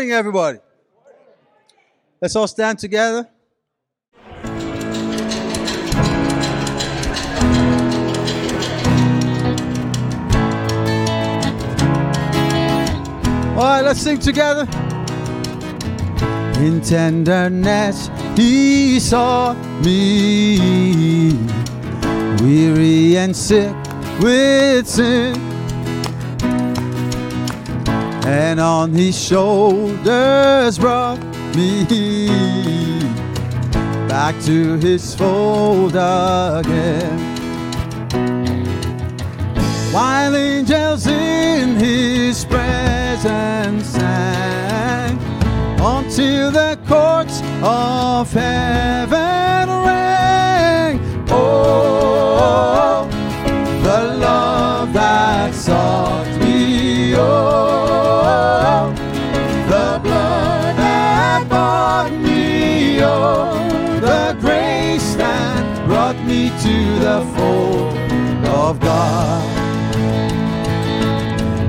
Morning, everybody. Let's all stand together. All right, let's sing together. In tenderness, he saw me, weary and sick with sin. And on his shoulders brought me back to his fold again. While angels in his presence sang, until the courts of heaven rang. Oh, the love that sought me. Oh, brought me to the fold of God.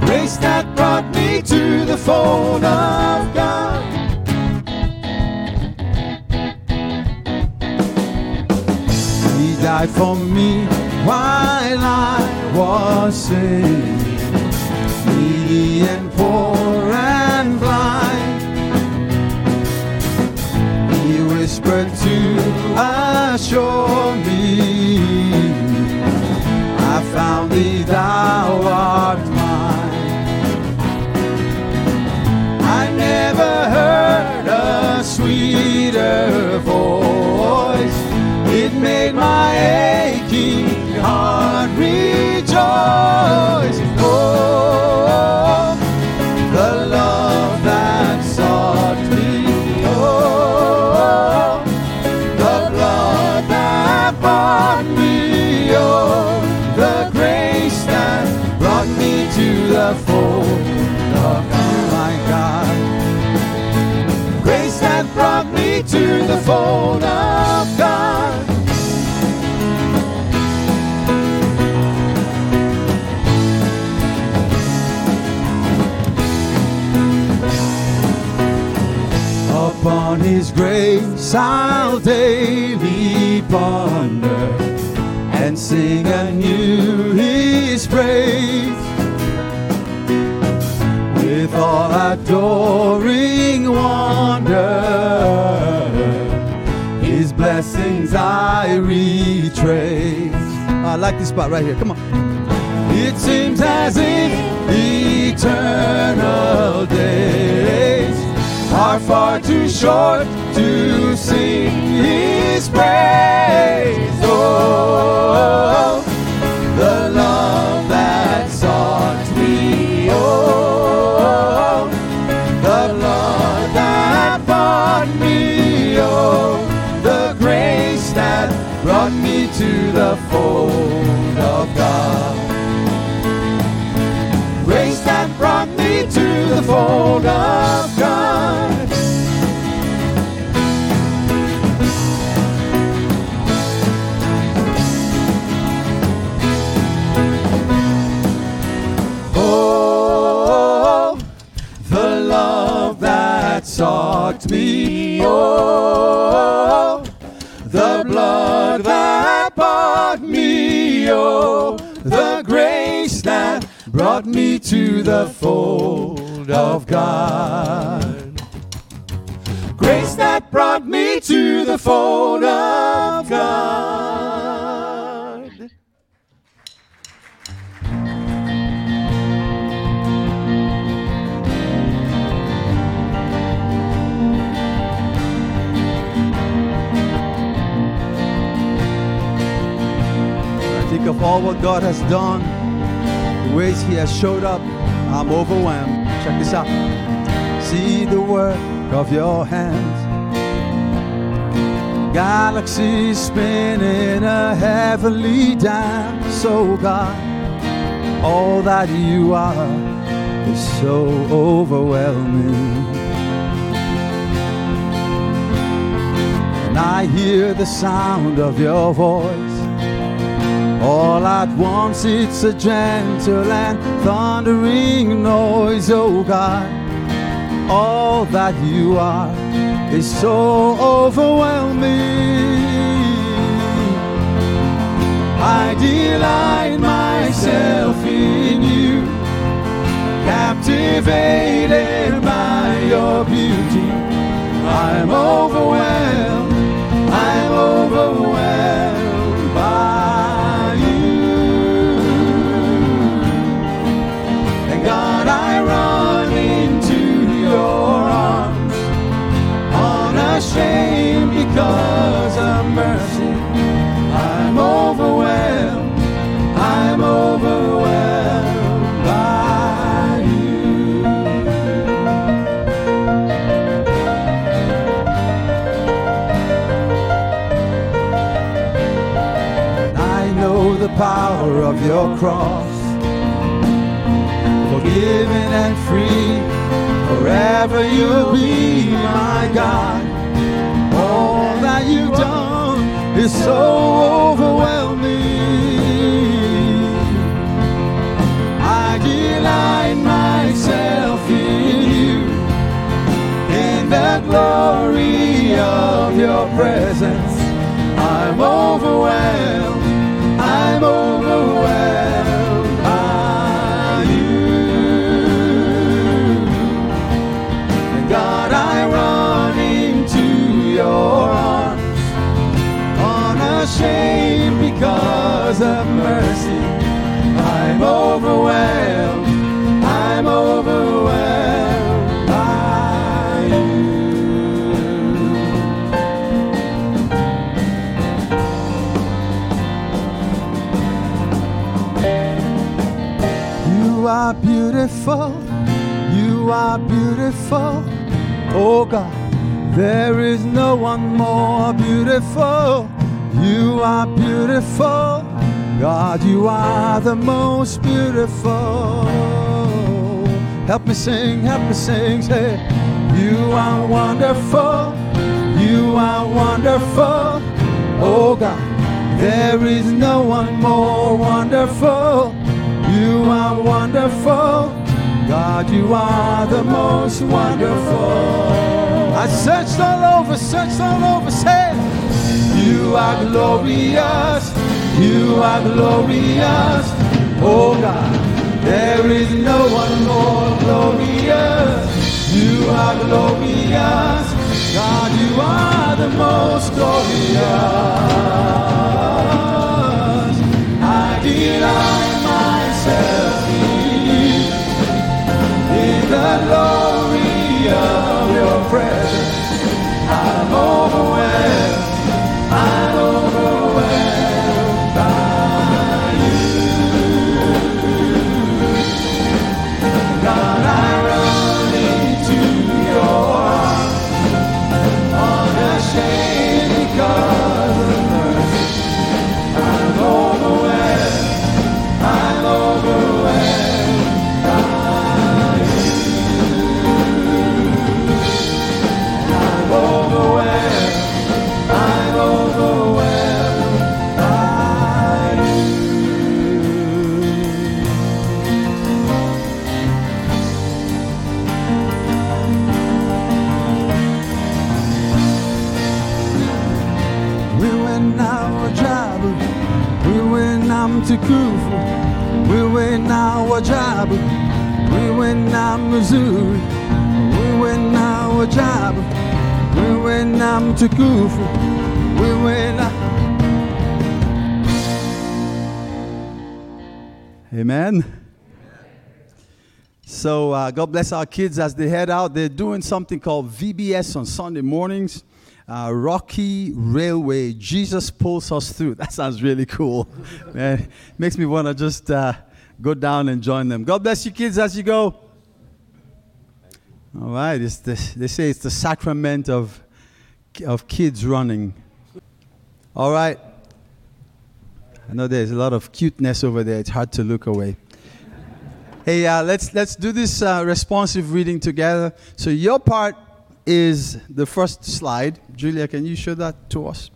Grace that brought me to the fold of God. He died for me while I was sin, needy and poor and whispered to assure me, I found thee, thou art mine. I never heard a sweeter voice. It made my aching heart rejoice. Oh, to the fold of my God. Grace that brought me to the fold of God. Upon his grace I'll daily ponder and sing anew his praise all adoring wonder. His blessings I retrace. I like this spot right here. Come on. It seems as if eternal days are far too short to sing His praise. Oh, to the fold of God. Grace that brought me to the fold of God. Oh, the love that sought me. Oh, Oh, the grace that brought me to the fold of God. Grace that brought me to the fold of God. What God has done, the ways He has showed up, I'm overwhelmed. Check this out. See the work of your hands. Galaxies spinning a heavenly dance, oh God. All that you are is so overwhelming. And I hear the sound of your voice. All at once it's a gentle and thundering noise, oh God. All that you are is so overwhelming. I delight myself in you, captivated by your beauty. I'm overwhelmed, I'm overwhelmed unashamed because of mercy. I'm overwhelmed, I'm overwhelmed by you. I know the power of your cross, forgiven and free. Forever you'll be my God. That you've done is so overwhelming. I delight myself in you, in the glory of your presence. I'm overwhelmed, I'm overwhelmed are beautiful, you are beautiful. Oh God, there is no one more beautiful. You are beautiful, God, you are the most beautiful. Help me sing, help me sing, say, You are wonderful, you are wonderful. Oh God, there is no one more wonderful. You are wonderful. God, you are the most wonderful. I searched all over, searched all over, said, You are glorious. You are glorious. Oh God, there is no one more glorious. Na mzuri, wewe na wajabu, wewe na mtukufu, wewe na Amen. So uh, God bless our kids as they head out. They're doing something called VBS on Sunday mornings. Uh, Rocky Railway. Jesus pulls us through. That sounds really cool. Man, makes me want to just uh, go down and join them. God bless you, kids, as you go. All right. The, they say it's the sacrament of, of kids running. All right. I know there's a lot of cuteness over there. It's hard to look away. Hey, uh, let's let's do this uh, responsive reading together. So your part is the first slide. Julia, can you show that to us?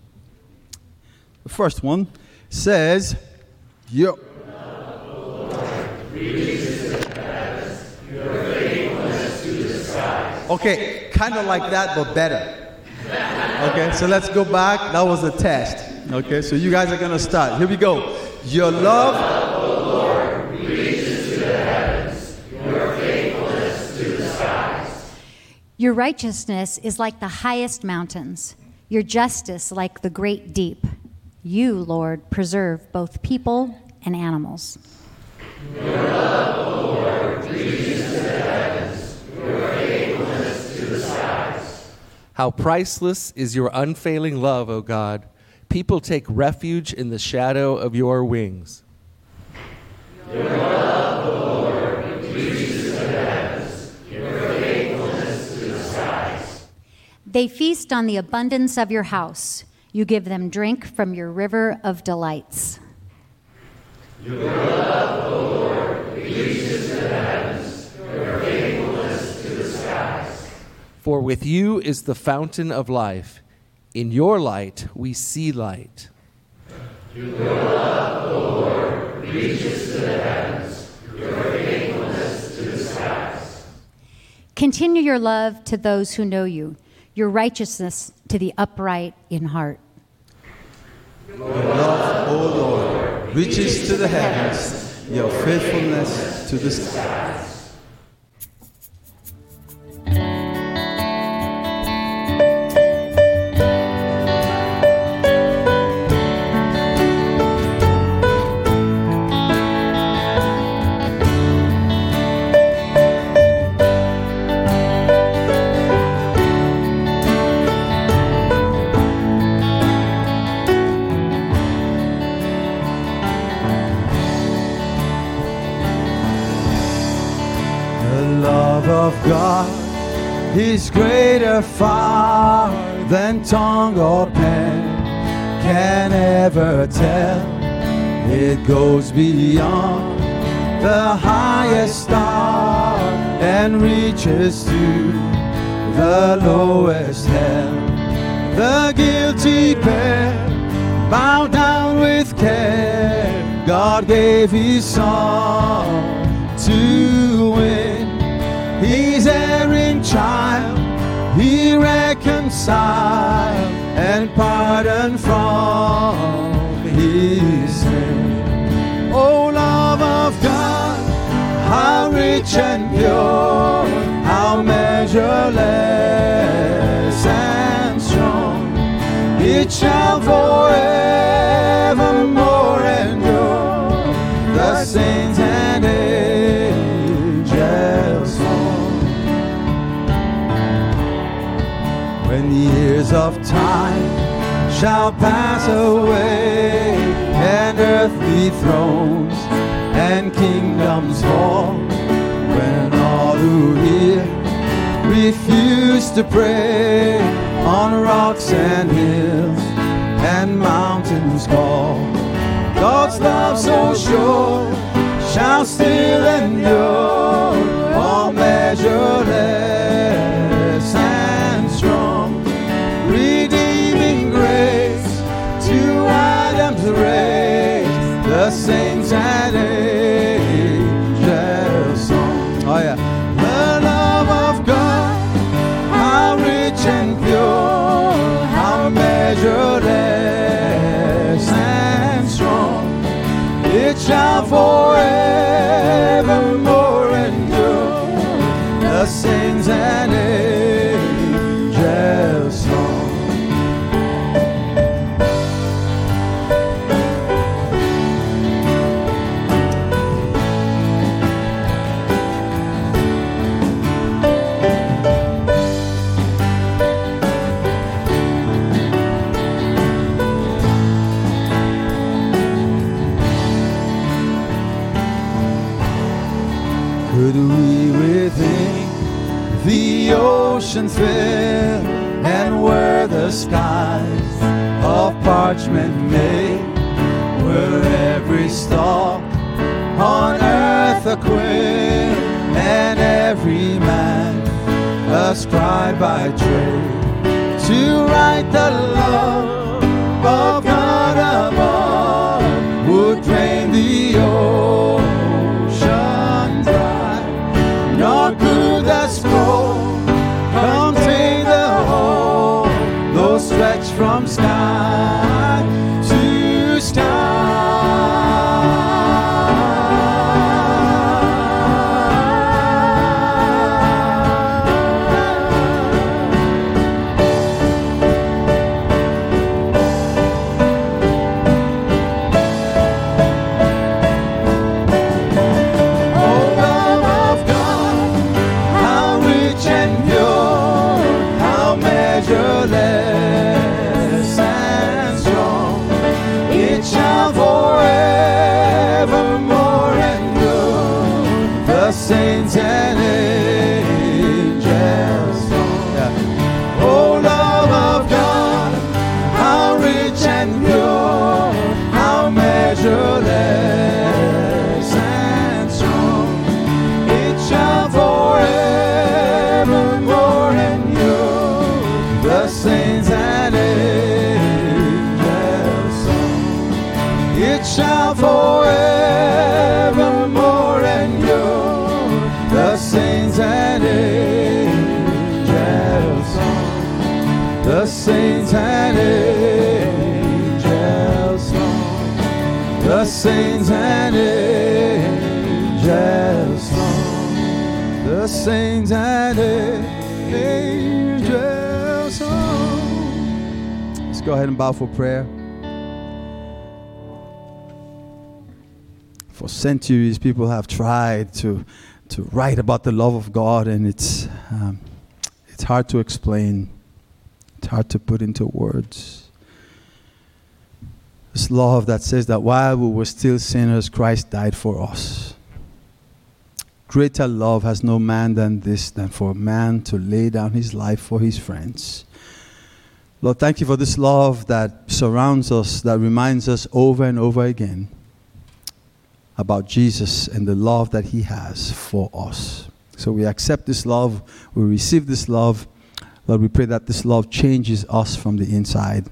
The first one says, "Yo." Your faithfulness to the skies. Okay, kind of like that, but better. Okay, so let's go back. That was a test. Okay, so you guys are gonna start. Here we go. Your love. Your righteousness is like the highest mountains, your justice like the great deep. You, Lord, preserve both people and animals. How priceless is your unfailing love, O God. People take refuge in the shadow of your wings. Your love, O Lord, reaches the heavens, your faithfulness to the skies. They feast on the abundance of your house. You give them drink from your river of delights. For with you is the fountain of life. In your light we see light. reach us to the heavens your greatness to the skies Continue your love to those who know you, your righteousness to the upright in heart. Your love, O Lord, reaches to the heavens, your faithfulness to the skies. The highest star and reaches to the lowest hell. The guilty pair bow down with care. God gave his son to win his erring child. He reconciled and pardoned from his how rich and pure, how measureless and strong. It shall forevermore endure. The saints and angels song. When years of time shall pass away, and earthly thrones and kingdoms fall, when all who hear refuse to pray on rocks and hills and mountains call. God's love so sure shall still endure, all measureless and strong, redeeming grace to Adam's race, the saints and It fill and were the skies of parchment made were every stalk on earth a queen and every man a scribe by trade to write the love of God above would drain the ocean centuries, people have tried to, to write about the love of God, and it's, um, it's hard to explain, it's hard to put into words. This love that says that while we were still sinners, Christ died for us. Greater love has no man than this, than for a man to lay down his life for his friends. Lord, thank you for this love that surrounds us, that reminds us over and over again about Jesus and the love that he has for us. So we accept this love, we receive this love. Lord, we pray that this love changes us from the inside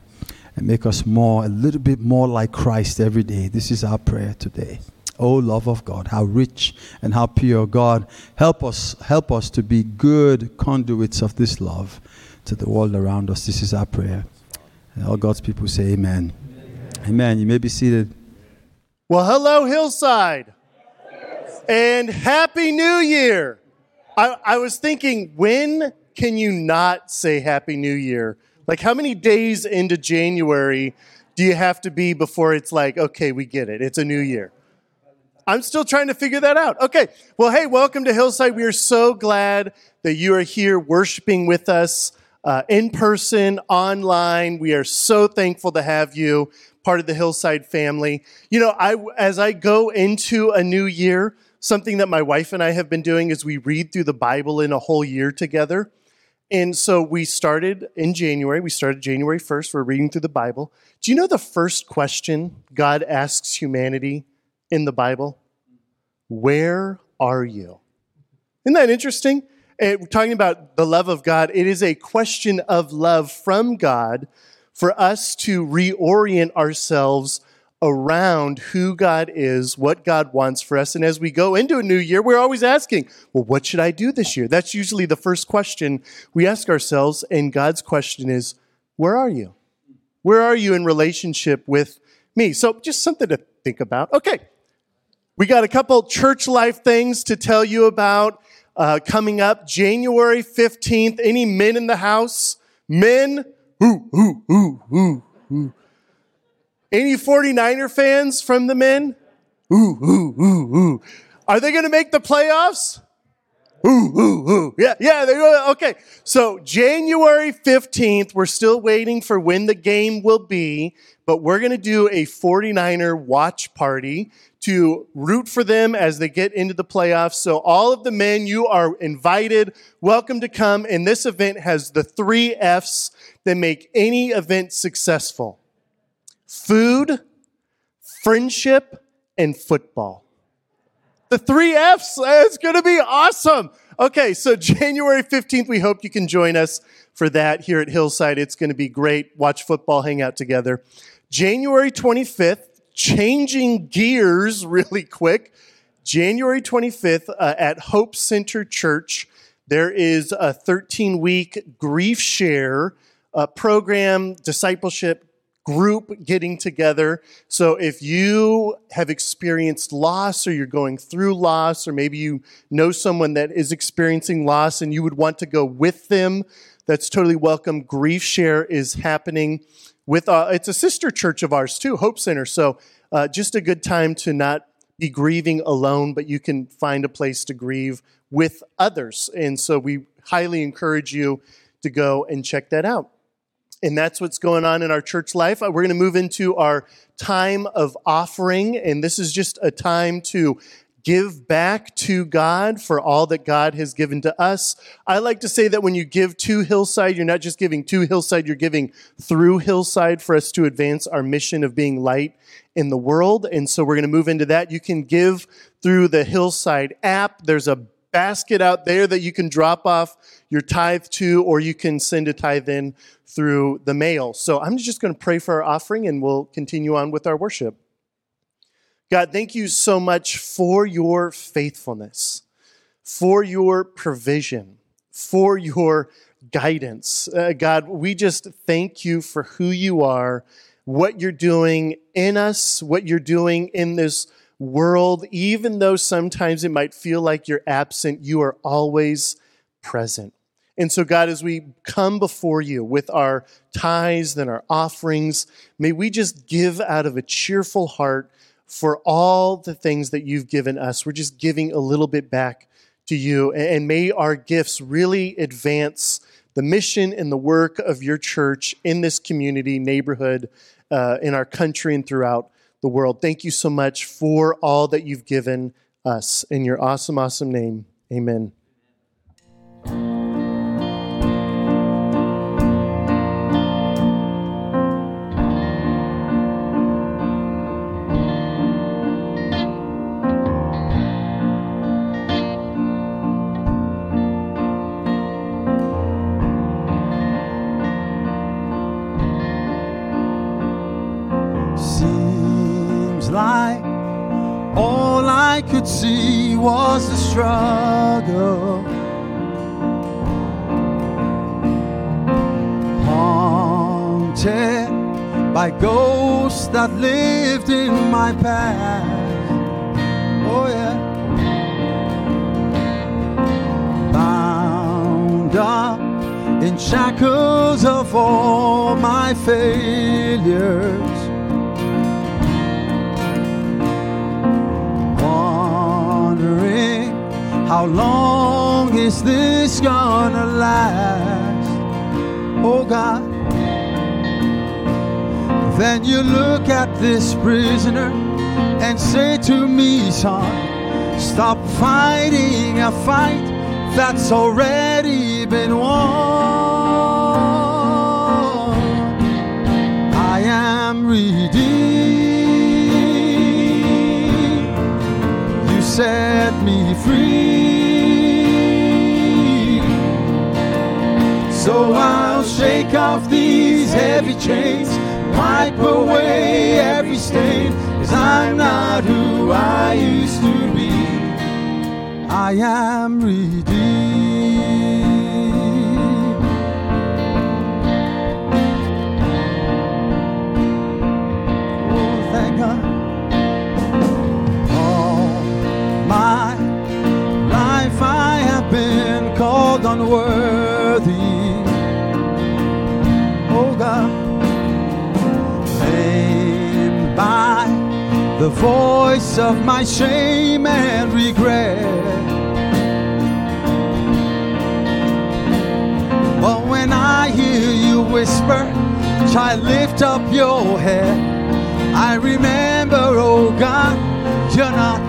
and make us more, a little bit more like Christ every day. This is our prayer today. Oh love of God, how rich and how pure God. Help us, help us to be good conduits of this love to the world around us. This is our prayer. And all God's people say amen. Amen. amen. You may be seated. Well, hello, Hillside. And Happy New Year. I, I, was thinking, when can you not say Happy New Year? Like, how many days into January do you have to be before it's like, okay, we get it, it's a new year? I'm still trying to figure that out. Okay, well, hey, welcome to Hillside. We are so glad that you are here worshiping with us uh, in person, online. We are so thankful to have you part of the Hillside family. You know, I, as I go into a new year, something that my wife and I have been doing is we read through the Bible in a whole year together. And so we started in January. We started January 1st. We're reading through the Bible. Do you know the first question God asks humanity in the Bible? Where are you? Isn't that interesting? we're talking about the love of God. It is a question of love from God for us to reorient ourselves around who God is, what God wants for us. And as we go into a new year, we're always asking, well, what should I do this year? That's usually the first question we ask ourselves. And God's question is, where are you? Where are you in relationship with me? So just something to think about. Okay. We got a couple church life things to tell you about uh, coming up January 15th. Any men in the house? Men, ooh, ooh, ooh, ooh. Any 49er fans from the men? Ooh, ooh, ooh, ooh. Are they going to make the playoffs? Ooh, ooh, ooh. Yeah, yeah, they go. Okay. So January 15th, we're still waiting for when the game will be, but we're going to do a 49er watch party to root for them as they get into the playoffs. So all of the men, you are invited. Welcome to come. And this event has the three F's that make any event successful. Food, friendship, and football. The three F's, it's going to be awesome. Okay, so January 15th, we hope you can join us for that here at Hillside. It's going to be great. Watch football, hang out together. January 25th, changing gears really quick. January 25th uh, at Hope Center Church, there is a 13 week grief share uh, program, discipleship group getting together. So if you have experienced loss or you're going through loss, or maybe you know someone that is experiencing loss and you would want to go with them, that's totally welcome. Grief Share is happening with uh, it's a sister church of ours too, Hope Center. So uh, just a good time to not be grieving alone, but you can find a place to grieve with others. And so we highly encourage you to go and check that out. And that's what's going on in our church life. Uh, we're going to move into our time of offering. And this is just a time to give back to God for all that God has given to us. I like to say that when you give to Hillside, you're not just giving to Hillside, you're giving through Hillside for us to advance our mission of being light in the world. And so we're going to move into that. You can give through the Hillside app. There's a basket out there that you can drop off your tithe to, or you can send a tithe in through the mail. So I'm just going to pray for our offering and we'll continue on with our worship. God, thank you so much for your faithfulness. for your provision, for your guidance. Uh, God, we just thank you for who you are, what you're doing in us, what you're doing in this world. Even though sometimes it might feel like you're absent, you are always present. And so, God, as we come before you with our tithes and our offerings, may we just give out of a cheerful heart for all the things that you've given us. We're just giving a little bit back to you. And may our gifts really advance the mission and the work of your church in this community, neighborhood, uh, in our country, and throughout the world. Thank you so much for all that you've given us. In your awesome, awesome name, amen. Struggle. Haunted by ghosts that lived in my past. Oh, yeah. Bound up in shackles of all my failures. How long is this gonna last? Oh God. Then you look at this prisoner and say to me, son, stop fighting a fight that's already been won. I am redeemed. Set me free. So I'll shake off these heavy chains, wipe away every stain, cause I'm not who I used to be. I am redeemed. My life I have been called unworthy. Oh God, named by the voice of my shame and regret. But when I hear you whisper, child, lift up your head. I remember, oh God, you're not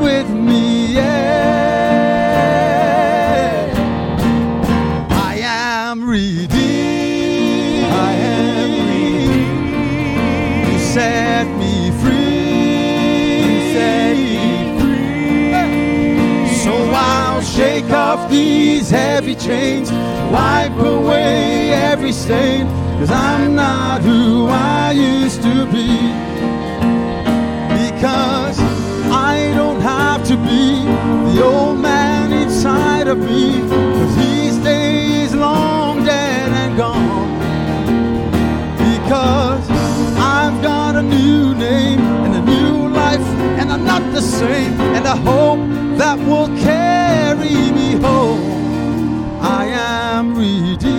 with me yet. I am redeemed. I am redeemed. You set me free. You set me free. So I'll shake off these heavy chains, wipe away every stain, cause I'm not who I used to be. Have to be the old man inside of me, cause days long dead and gone. Because I've got a new name and a new life, and I'm not the same, and a hope that will carry me home. I am redeemed.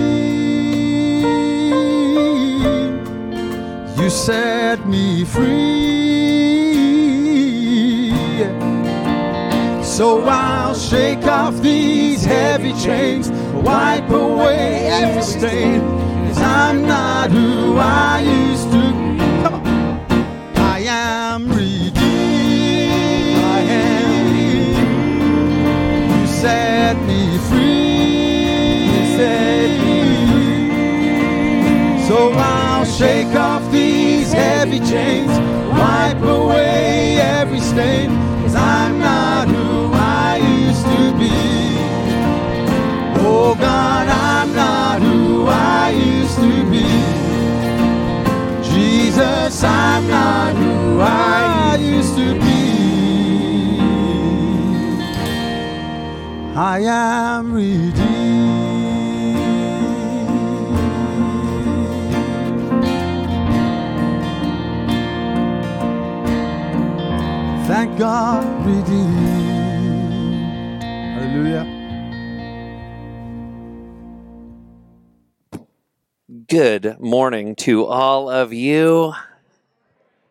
You set me free. So I'll shake off these heavy chains, wipe away every stain. I'm not who I used to be. I am redeemed. I am redeemed. You set me free. You set me free. So I'll shake off these heavy chains, wipe away every stain. Oh God, I'm not who I used to be. Jesus, I'm not who I used to be. I am redeemed. Thank God, redeemed. Good morning to all of you.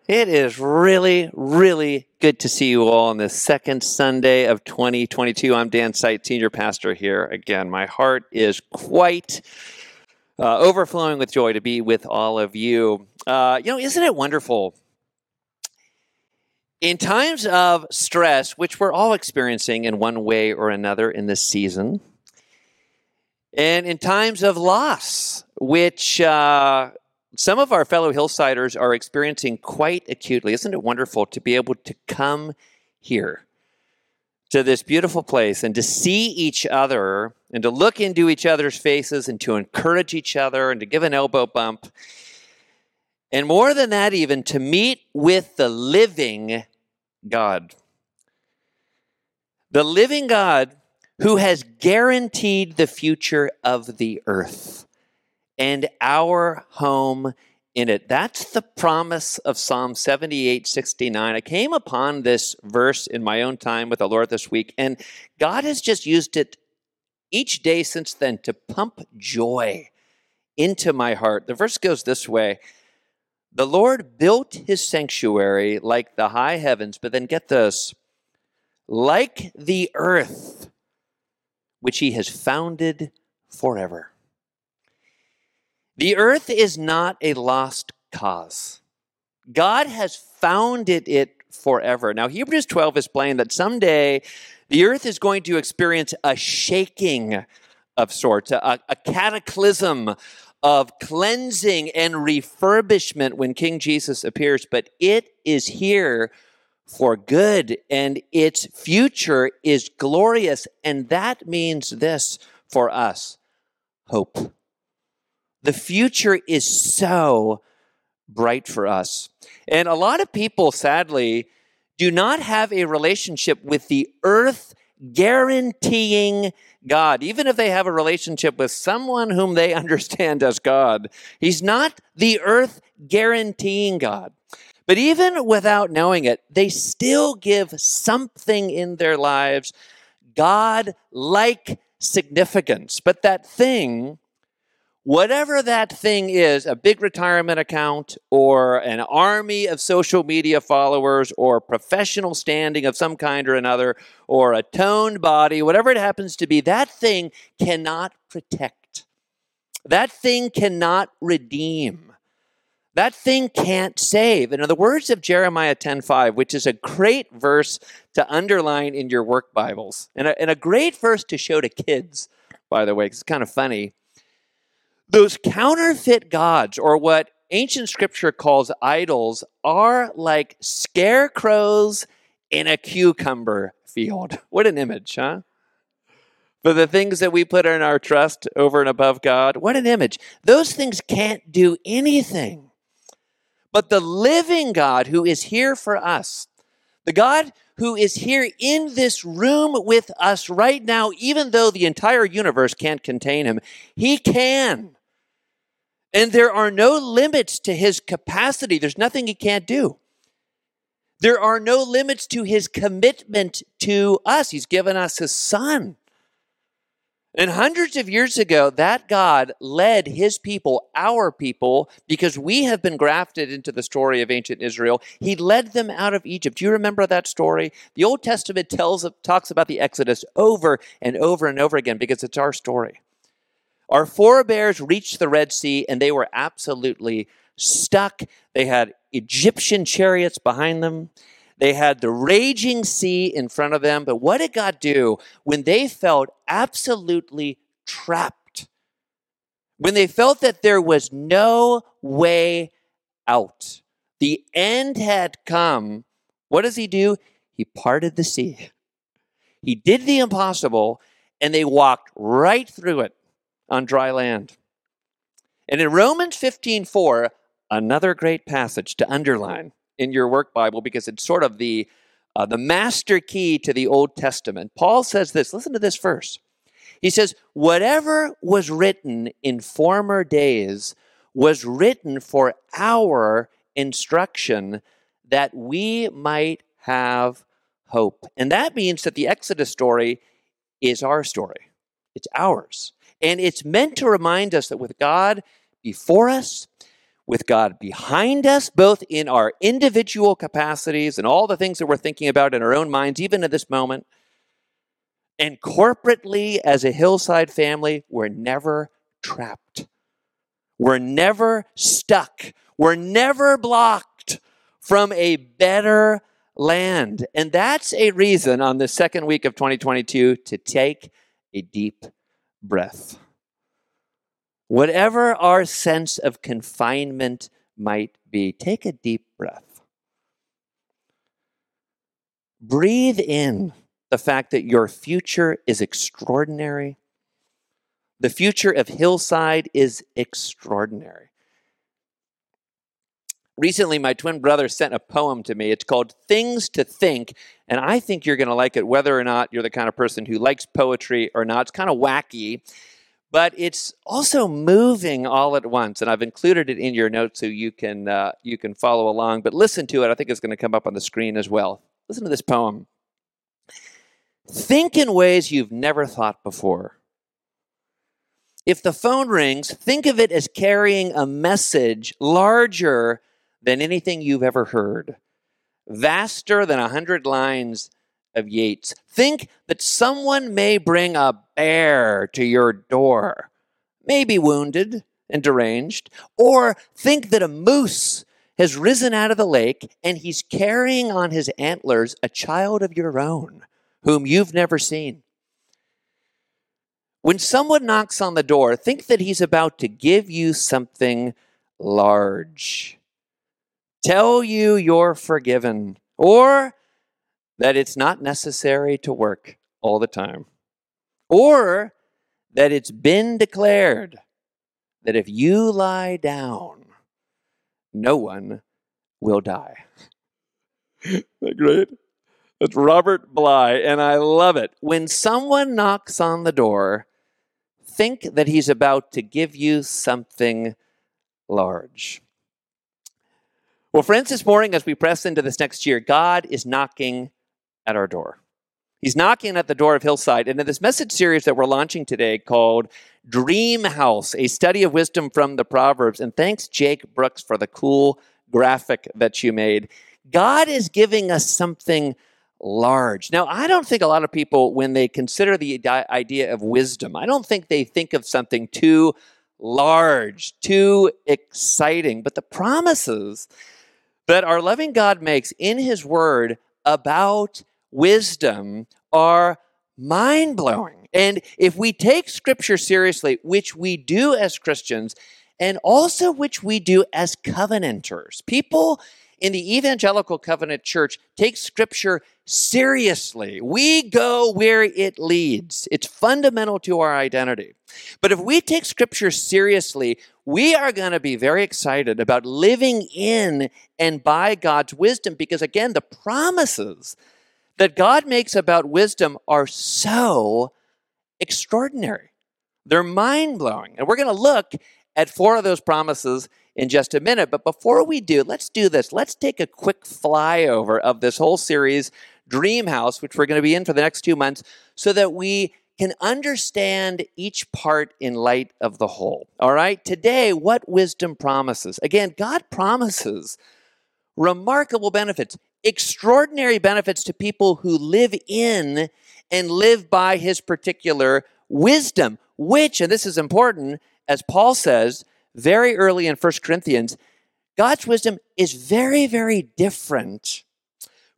It is really, really good to see you all on this second Sunday of 2022. I'm Dan Sight, Senior Pastor here. Again, my heart is quite uh, overflowing with joy to be with all of you. Uh, you know, isn't it wonderful? In times of stress, which we're all experiencing in one way or another in this season, and in times of loss, which uh, some of our fellow hillsiders are experiencing quite acutely. Isn't it wonderful to be able to come here to this beautiful place and to see each other and to look into each other's faces and to encourage each other and to give an elbow bump? And more than that, even to meet with the living God. The living God who has guaranteed the future of the earth and our home in it. That's the promise of Psalm 78 69. I came upon this verse in my own time with the Lord this week, and God has just used it each day since then to pump joy into my heart. The verse goes this way The Lord built his sanctuary like the high heavens, but then get this like the earth, which he has founded forever. The earth is not a lost cause. God has founded it forever. Now, Hebrews 12 is plain that someday the earth is going to experience a shaking of sorts, a, a cataclysm of cleansing and refurbishment when King Jesus appears, but it is here for good and its future is glorious. And that means this for us hope. The future is so bright for us. And a lot of people, sadly, do not have a relationship with the earth guaranteeing God, even if they have a relationship with someone whom they understand as God. He's not the earth guaranteeing God. But even without knowing it, they still give something in their lives God like significance. But that thing whatever that thing is a big retirement account or an army of social media followers or professional standing of some kind or another or a toned body whatever it happens to be that thing cannot protect. That thing cannot redeem. That thing can't save. And in the words of jeremiah 10.5 which is a great verse to underline in your work bibles and a, and a great verse to show to kids by the way it's kind of funny those counterfeit gods, or what ancient scripture calls idols, are like scarecrows in a cucumber field. What an image, huh? For the things that we put in our trust over and above God, what an image. Those things can't do anything. But the living God who is here for us, the God who is here in this room with us right now, even though the entire universe can't contain him, he can. And there are no limits to his capacity. There's nothing he can't do. There are no limits to his commitment to us. He's given us his son. And hundreds of years ago, that God led his people, our people, because we have been grafted into the story of ancient Israel. He led them out of Egypt. Do you remember that story? The Old Testament tells, talks about the Exodus over and over and over again because it's our story. Our forebears reached the Red Sea and they were absolutely stuck. They had Egyptian chariots behind them. They had the raging sea in front of them. But what did God do when they felt absolutely trapped? When they felt that there was no way out, the end had come. What does He do? He parted the sea. He did the impossible, and they walked right through it on dry land. And in Romans 15:4, another great passage to underline in your work Bible because it's sort of the uh, the master key to the Old Testament. Paul says this listen to this verse. He says, Whatever was written in former days was written for our instruction that we might have hope. And that means that the Exodus story is our story, it's ours. And it's meant to remind us that with God before us, with God behind us, both in our individual capacities and all the things that we're thinking about in our own minds, even at this moment, and corporately as a hillside family, we're never trapped. We're never stuck. We're never blocked from a better land. And that's a reason on the second week of 2022 to take a deep breath. Whatever our sense of confinement might be, take a deep breath. Breathe in the fact that your future is extraordinary. The future of Hillside is extraordinary. Recently, my twin brother sent a poem to me. It's called Things to Think, and I think you're going to like it whether or not you're the kind of person who likes poetry or not. It's kind of wacky, but it's also moving all at once. And I've included it in your notes so you can, uh, you can follow along. But listen to it. I think it's going to come up on the screen as well. Listen to this poem. Think in ways you've never thought before. If the phone rings, think of it as carrying a message larger than anything you've ever heard, vaster than a hundred lines of Yeats. Think that someone may bring a bear to your door, maybe wounded and deranged, or think that a moose has risen out of the lake and he's carrying on his antlers a child of your own whom you've never seen. When someone knocks on the door, think that he's about to give you something large. Tell you you're forgiven, or that it's not necessary to work all the time, or that it's been declared that if you lie down, no one will die. That great? That's Robert Bly, and I love it. When someone knocks on the door, think that he's about to give you something large. Well, friends, this morning, as we press into this next year, God is knocking at our door. He's knocking at the door of Hillside. And in this message series that we're launching today called Dream House, a study of wisdom from the Proverbs, and thanks, Jake Brooks, for the cool graphic that you made. God is giving us something large. Now, I don't think a lot of people, when they consider the idea of wisdom, I don't think they think of something too large, too exciting. But the promises that our loving God makes in His Word about wisdom are mind blowing. And if we take Scripture seriously, which we do as Christians, and also which we do as covenanters, people in the evangelical covenant church take scripture seriously. We go where it leads. It's fundamental to our identity. But if we take scripture seriously, we are going to be very excited about living in and by God's wisdom because, again, the promises that God makes about wisdom are so extraordinary. They're mind blowing. And we're going to look at four of those promises in just a minute. But before we do, let's do this. Let's take a quick flyover of this whole series, Dream House, which we're going to be in for the next two months, so that we can understand each part in light of the whole. All right? Today, what wisdom promises? Again, God promises remarkable benefits, extraordinary benefits to people who live in and live by his particular wisdom, which, and this is important, as Paul says, very early in 1 Corinthians, God's wisdom is very, very different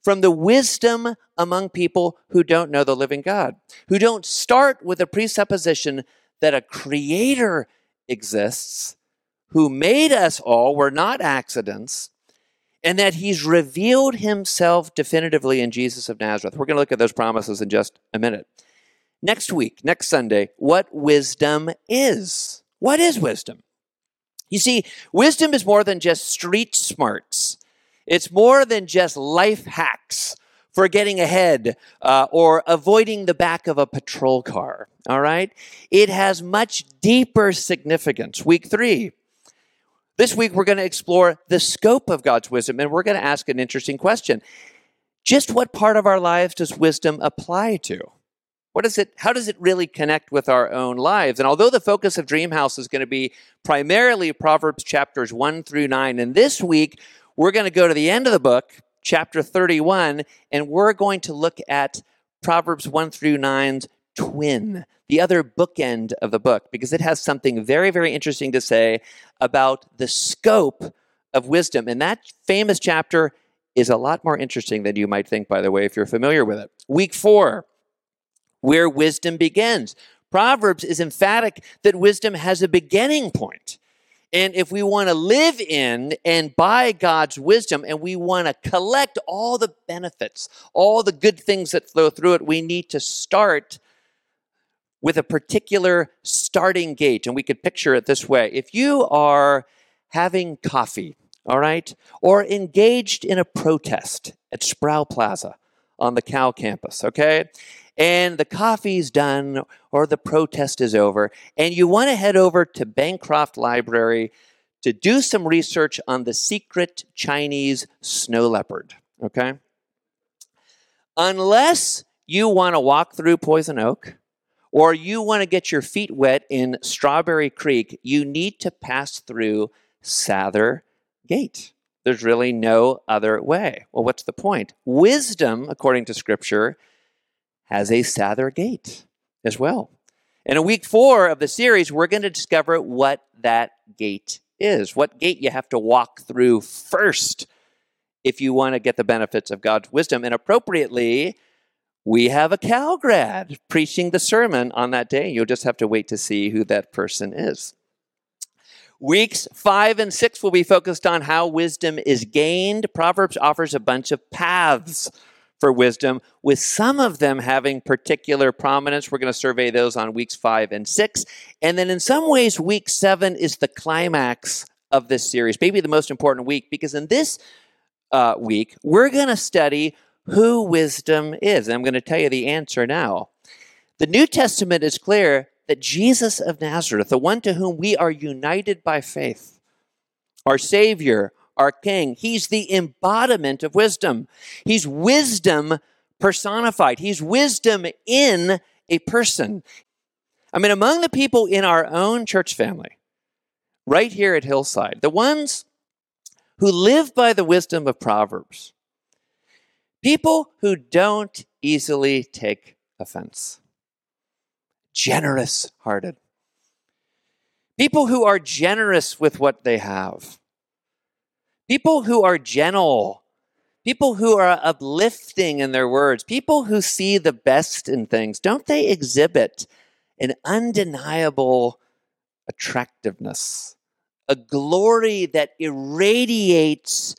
from the wisdom among people who don't know the living God, who don't start with a presupposition that a creator exists who made us all, we're not accidents, and that he's revealed himself definitively in Jesus of Nazareth. We're going to look at those promises in just a minute. Next week, next Sunday, what wisdom is. What is wisdom? You see, wisdom is more than just street smarts. It's more than just life hacks for getting ahead uh, or avoiding the back of a patrol car. All right? It has much deeper significance. Week three. This week, we're going to explore the scope of God's wisdom, and we're going to ask an interesting question. Just what part of our lives does wisdom apply to? What is it, how does it really connect with our own lives? And although the focus of Dreamhouse is going to be primarily Proverbs chapters 1 through 9, and this week we're going to go to the end of the book, chapter 31, and we're going to look at Proverbs 1 through 9's twin, the other bookend of the book, because it has something very, very interesting to say about the scope of wisdom. And that famous chapter is a lot more interesting than you might think, by the way, if you're familiar with it. Week four, where wisdom begins. Proverbs is emphatic that wisdom has a beginning point. And if we want to live in and by God's wisdom and we want to collect all the benefits, all the good things that flow through it, we need to start with a particular starting gate. And we could picture it this way if you are having coffee, all right, or engaged in a protest at Sproul Plaza on the Cal campus, okay? And the coffee's done or the protest is over, and you want to head over to Bancroft Library to do some research on the secret Chinese snow leopard, okay? Unless you want to walk through Poison Oak or you want to get your feet wet in Strawberry Creek, you need to pass through Sather Gate. There's really no other way. Well, what's the point? Wisdom, according to Scripture, has a Sather gate as well. And in week four of the series, we're going to discover what that gate is, what gate you have to walk through first if you want to get the benefits of God's wisdom. And appropriately, we have a Cal grad preaching the sermon on that day. You'll just have to wait to see who that person is. Weeks five and six will be focused on how wisdom is gained. Proverbs offers a bunch of paths for wisdom, with some of them having particular prominence. We're going to survey those on weeks five and six. And then in some ways, week seven is the climax of this series, maybe the most important week, because in this uh, week, we're going to study who wisdom is. And I'm going to tell you the answer now. The New Testament is clear that Jesus of Nazareth, the one to whom we are united by faith, our Savior, our King. He's the embodiment of wisdom. He's wisdom personified. He's wisdom in a person. I mean, among the people in our own church family, right here at Hillside, the ones who live by the wisdom of Proverbs, people who don't easily take offense, generous hearted, people who are generous with what they have people who are gentle, people who are uplifting in their words, people who see the best in things, don't they exhibit an undeniable attractiveness, a glory that irradiates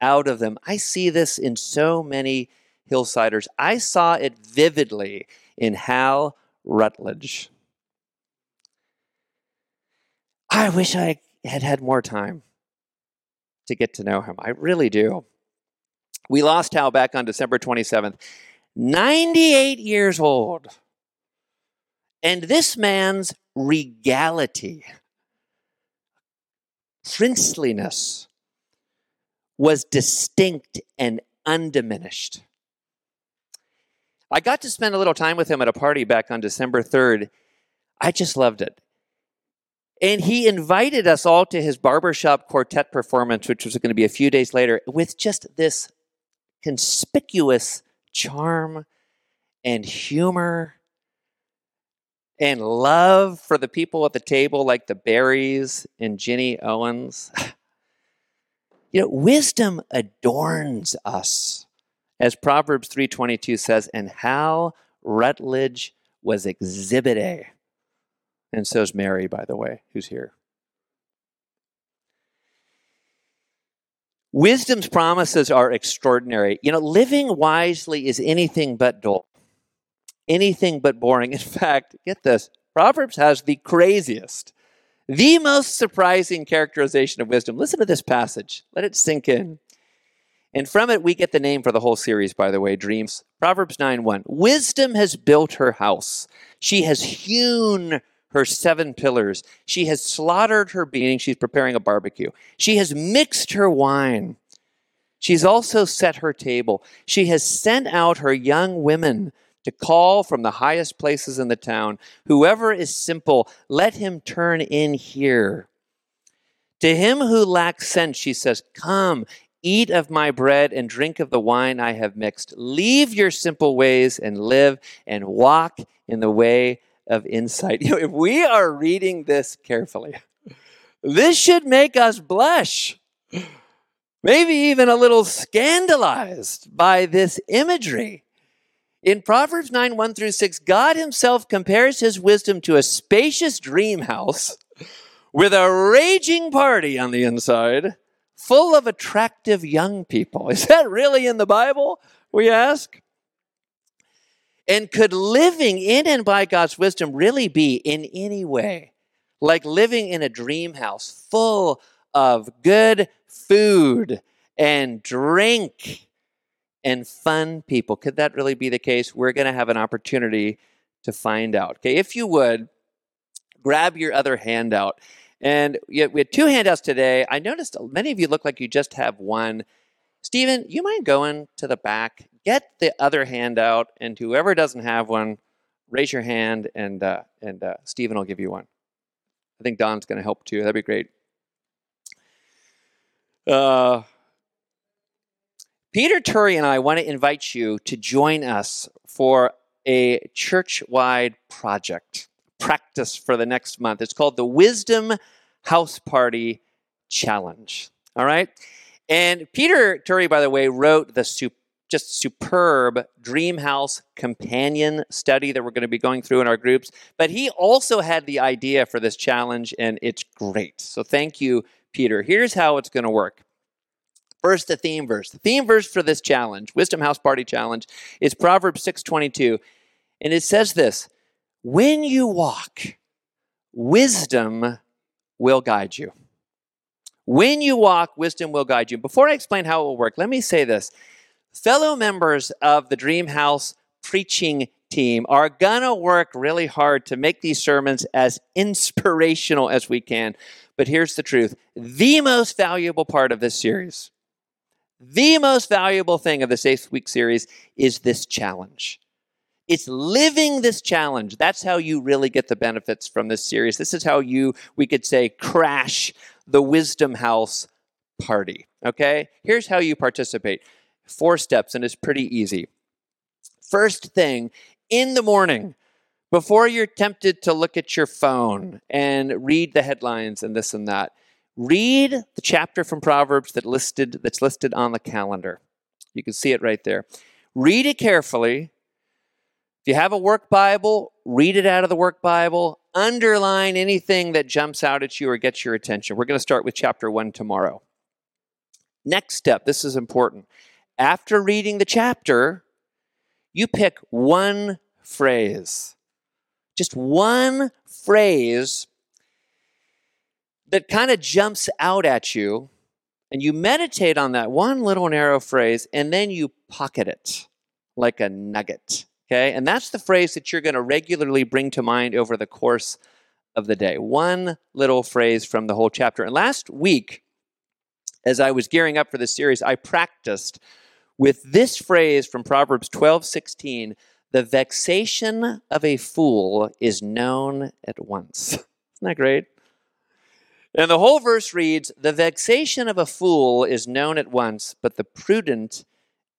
out of them? I see this in so many hillsiders. I saw it vividly in Hal Rutledge. I wish I had had more time to get to know him. I really do. We lost Hal back on December 27th, 98 years old. And this man's regality, princeliness, was distinct and undiminished. I got to spend a little time with him at a party back on December 3rd. I just loved it. And he invited us all to his barbershop quartet performance, which was going to be a few days later, with just this conspicuous charm and humor and love for the people at the table, like the Berries and Ginny Owens. you know, wisdom adorns us, as Proverbs 3:22 says, and Hal Rutledge was exhibit A and so is Mary, by the way, who's here. Wisdom's promises are extraordinary. You know, living wisely is anything but dull, anything but boring. In fact, get this Proverbs has the craziest, the most surprising characterization of wisdom. Listen to this passage, let it sink in. And from it, we get the name for the whole series, by the way, Dreams. Proverbs 9 1. Wisdom has built her house. She has hewn her seven pillars. She has slaughtered her being. She's preparing a barbecue. She has mixed her wine. She's also set her table. She has sent out her young women to call from the highest places in the town. Whoever is simple, let him turn in here. To him who lacks sense, she says, Come, eat of my bread and drink of the wine I have mixed. Leave your simple ways and live and walk in the way of insight. You know, if we are reading this carefully, this should make us blush. Maybe even a little scandalized by this imagery. In Proverbs 9 1 through 6, God Himself compares His wisdom to a spacious dream house with a raging party on the inside, full of attractive young people. Is that really in the Bible? We ask. And could living in and by God's wisdom really be in any way like living in a dream house full of good food and drink and fun people? Could that really be the case? We're going to have an opportunity to find out. Okay, if you would, grab your other handout. And we had two handouts today. I noticed many of you look like you just have one. Stephen, you mind going to the back, get the other handout, and whoever doesn't have one, raise your hand, and uh, and uh, Stephen will give you one. I think Don's going to help too. That'd be great. Uh, Peter Turry and I want to invite you to join us for a church wide project, practice for the next month. It's called the Wisdom House Party Challenge. All right? And Peter Turry, by the way, wrote the just superb dream house companion study that we're going to be going through in our groups. But he also had the idea for this challenge and it's great. So thank you peter. Here's how it's going to work. First the theme verse. The theme verse for this challenge wisdom house party challenge is proverbs 6.22 and it says this when you walk wisdom will guide you when you walk wisdom will guide you before i explain how it will work let me say this fellow members of the Dream House preaching team are going to work really hard to make these sermons as inspirational as we can. But here's the truth the most valuable part of this series, the most valuable thing of this Safe Week series is this challenge. It's living this challenge. That's how you really get the benefits from this series. This is how you, we could say, crash the Wisdom House party. Okay? Here's how you participate four steps, and it's pretty easy. First thing, in the morning, before you're tempted to look at your phone and read the headlines and this and that, read the chapter from Proverbs that listed that's listed on the calendar. You can see it right there. Read it carefully. If you have a work Bible, read it out of the work Bible. Underline anything that jumps out at you or gets your attention. We're going to start with chapter 1 tomorrow. Next step, this is important after reading the chapter, you pick one phrase, just one phrase that kind of jumps out at you, and you meditate on that one little narrow phrase, and then you pocket it like a nugget. Okay? And that's the phrase that you're going to regularly bring to mind over the course of the day. One little phrase from the whole chapter. And last week, as I was gearing up for this series, I practiced with this phrase from Proverbs 12 16, the vexation of a fool is known at once. Isn't that great? And the whole verse reads The vexation of a fool is known at once, but the prudent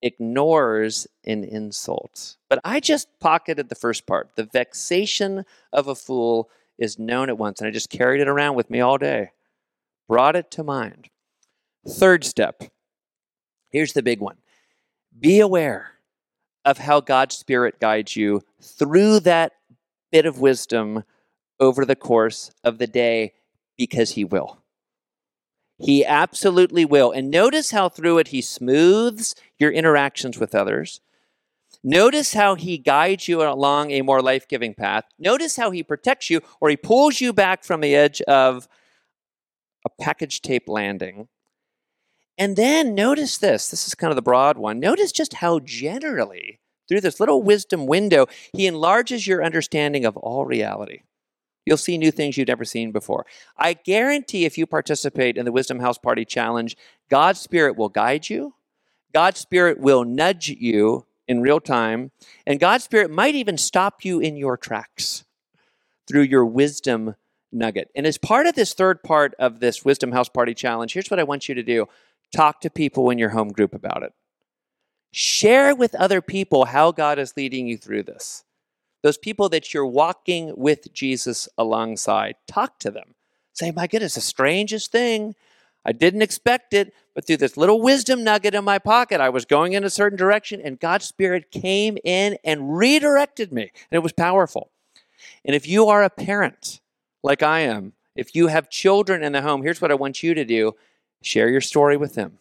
ignores an insult. But I just pocketed the first part. The vexation of a fool is known at once. And I just carried it around with me all day, brought it to mind. Third step. Here's the big one be aware of how God's Spirit guides you through that bit of wisdom over the course of the day because He will. He absolutely will. And notice how through it He smooths your interactions with others. Notice how He guides you along a more life giving path. Notice how He protects you or He pulls you back from the edge of a package tape landing And then notice this this is kind of the broad one. Notice just how generally, through this little wisdom window, he enlarges your understanding of all reality. You'll see new things you've never seen before. I guarantee if you participate in the Wisdom House Party Challenge, God's Spirit will guide you. God's Spirit will nudge you in real time. And God's Spirit might even stop you in your tracks through your wisdom nugget. And as part of this third part of this Wisdom House Party Challenge, here's what I want you to do talk to people in your home group about it. Share with other people how God is leading you through this. Those people that you're walking with Jesus alongside, talk to them. Say, my goodness, the strangest thing. I didn't expect it, but through this little wisdom nugget in my pocket, I was going in a certain direction, and God's Spirit came in and redirected me. And it was powerful. And if you are a parent, like I am, if you have children in the home, here's what I want you to do share your story with them.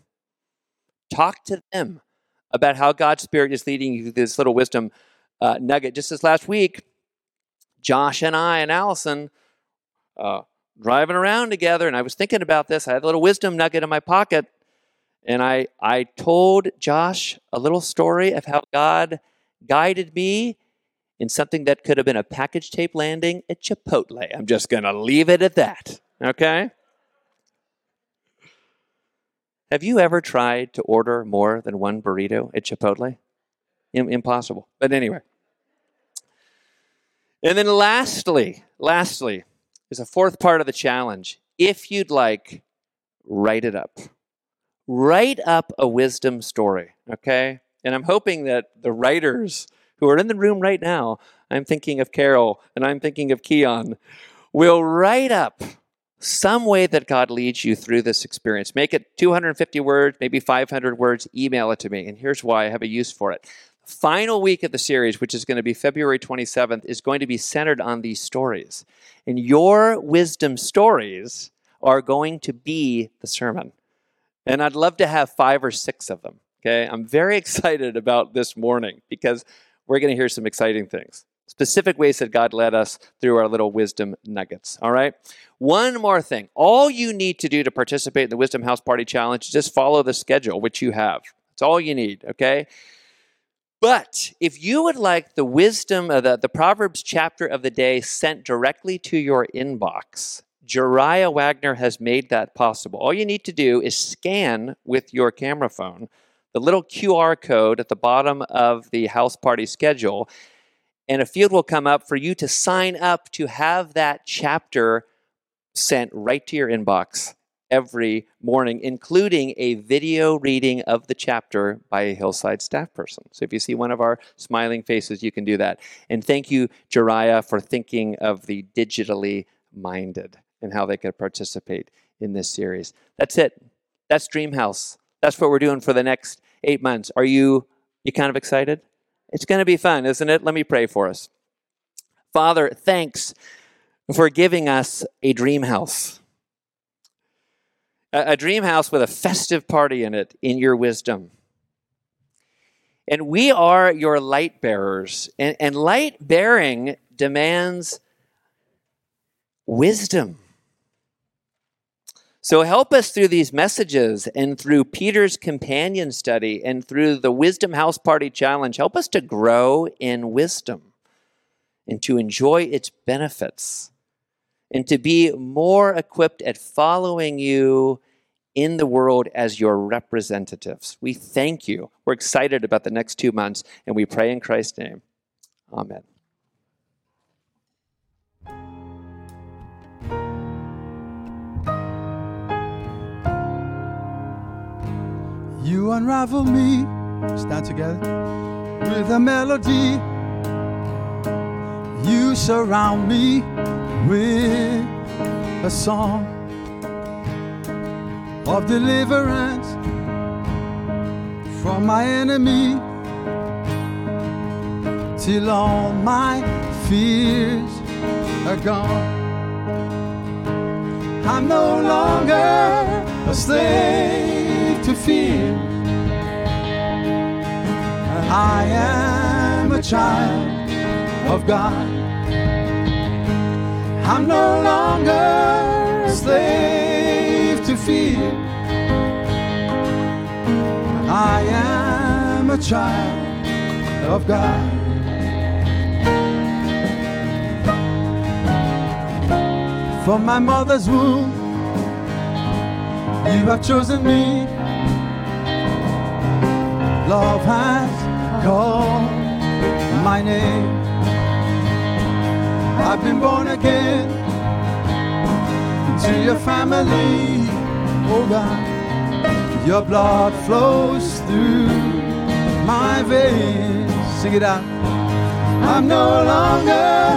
Talk to them about how God's Spirit is leading you through this little wisdom uh, nugget. Just this last week, Josh and I and Allison uh, driving around together, and I was thinking about this. I had a little wisdom nugget in my pocket, and I I told Josh a little story of how God guided me in something that could have been a package tape landing at Chipotle. I'm just going to leave it at that. Okay? Have you ever tried to order more than one burrito at Chipotle? impossible. But anyway. And then lastly, lastly, is a fourth part of the challenge. If you'd like, write it up. Write up a wisdom story, okay? And I'm hoping that the writers who are in the room right now, I'm thinking of Carol and I'm thinking of Keon, will write up some way that God leads you through this experience. Make it 250 words, maybe 500 words, email it to me. And here's why I have a use for it. Final week of the series, which is going to be February 27th, is going to be centered on these stories. And your wisdom stories are going to be the sermon. And I'd love to have five or six of them. Okay. I'm very excited about this morning because we're going to hear some exciting things. Specific ways that God led us through our little wisdom nuggets. All right. One more thing. All you need to do to participate in the Wisdom House Party Challenge is just follow the schedule, which you have. That's all you need. Okay. But if you would like the wisdom of the, the Proverbs chapter of the day sent directly to your inbox, Jariah Wagner has made that possible. All you need to do is scan with your camera phone the little QR code at the bottom of the house party schedule, and a field will come up for you to sign up to have that chapter sent right to your inbox every morning, including a video reading of the chapter by a Hillside staff person. So if you see one of our smiling faces, you can do that. And thank you, Jariah, for thinking of the digitally minded and how they could participate in this series. That's it. That's Dreamhouse. That's what we're doing for the next eight months. Are you you kind of excited? It's going to be fun, isn't it? Let me pray for us. Father, thanks for giving us a dream house. A, a dream house with a festive party in it in your wisdom. And we are your light bearers. And, and light bearing demands wisdom. So help us through these messages and through Peter's companion study and through the Wisdom House Party Challenge. Help us to grow in wisdom and to enjoy its benefits and to be more equipped at following you in the world as your representatives. We thank you. We're excited about the next two months and we pray in Christ's name. Amen. You unravel me, stand together, with a melody. You surround me with a song of deliverance from my enemy till all my fears are gone. I'm no longer a slave to fear. I am a child of God. I'm no longer a slave to fear. I am a child of God. From my mother's womb, you have chosen me. Love has called my name. I've been born again into your family, oh God. Your blood flows through my veins. Sing it out. I'm no longer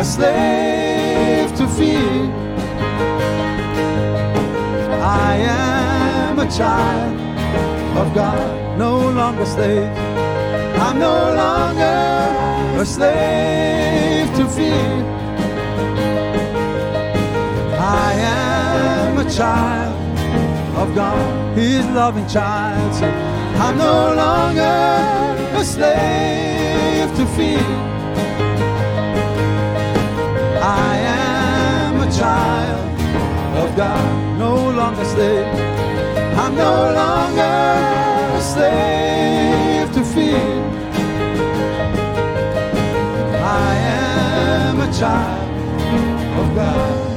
a slave to fear. I am a child of God, no longer slave. I'm no longer a slave to fear. I am a child of God, His loving child. Say, I'm no longer a slave to fear. I am a child of God, no longer slave. I'm no longer a slave to fear. I am a child of God.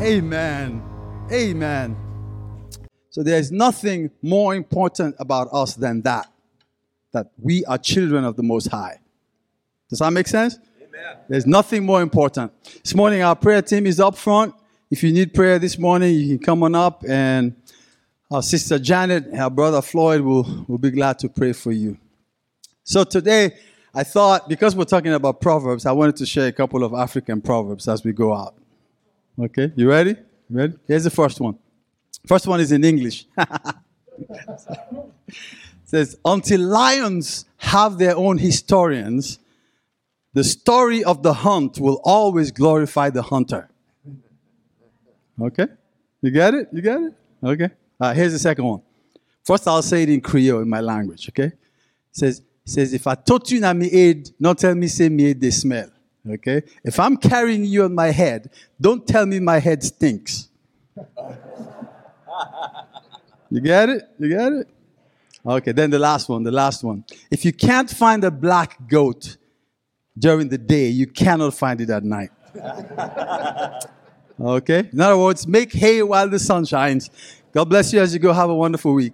Amen. Amen. So there's nothing more important about us than that. That we are children of the Most High. Does that make sense? Amen. There's nothing more important. This morning, our prayer team is up front. If you need prayer this morning, you can come on up, and our sister Janet and our brother Floyd will, will be glad to pray for you. So today, I thought, because we're talking about Proverbs, I wanted to share a couple of African Proverbs as we go out. Okay, you ready? Ready? Here's the first one. First one is in English. says, Until lions have their own historians, the story of the hunt will always glorify the hunter. Okay? You get it? You get it? Okay. Uh, here's the second one. First, I'll say it in Creole, in my language, okay? It says, it says, if I taught you na me aid, not tell me say me aid they smell. Okay? If I'm carrying you on my head, don't tell me my head stinks. You get it? You get it? Okay, then the last one, the last one. If you can't find a black goat during the day, you cannot find it at night. Okay? In other words, make hay while the sun shines. God bless you as you go. Have a wonderful week.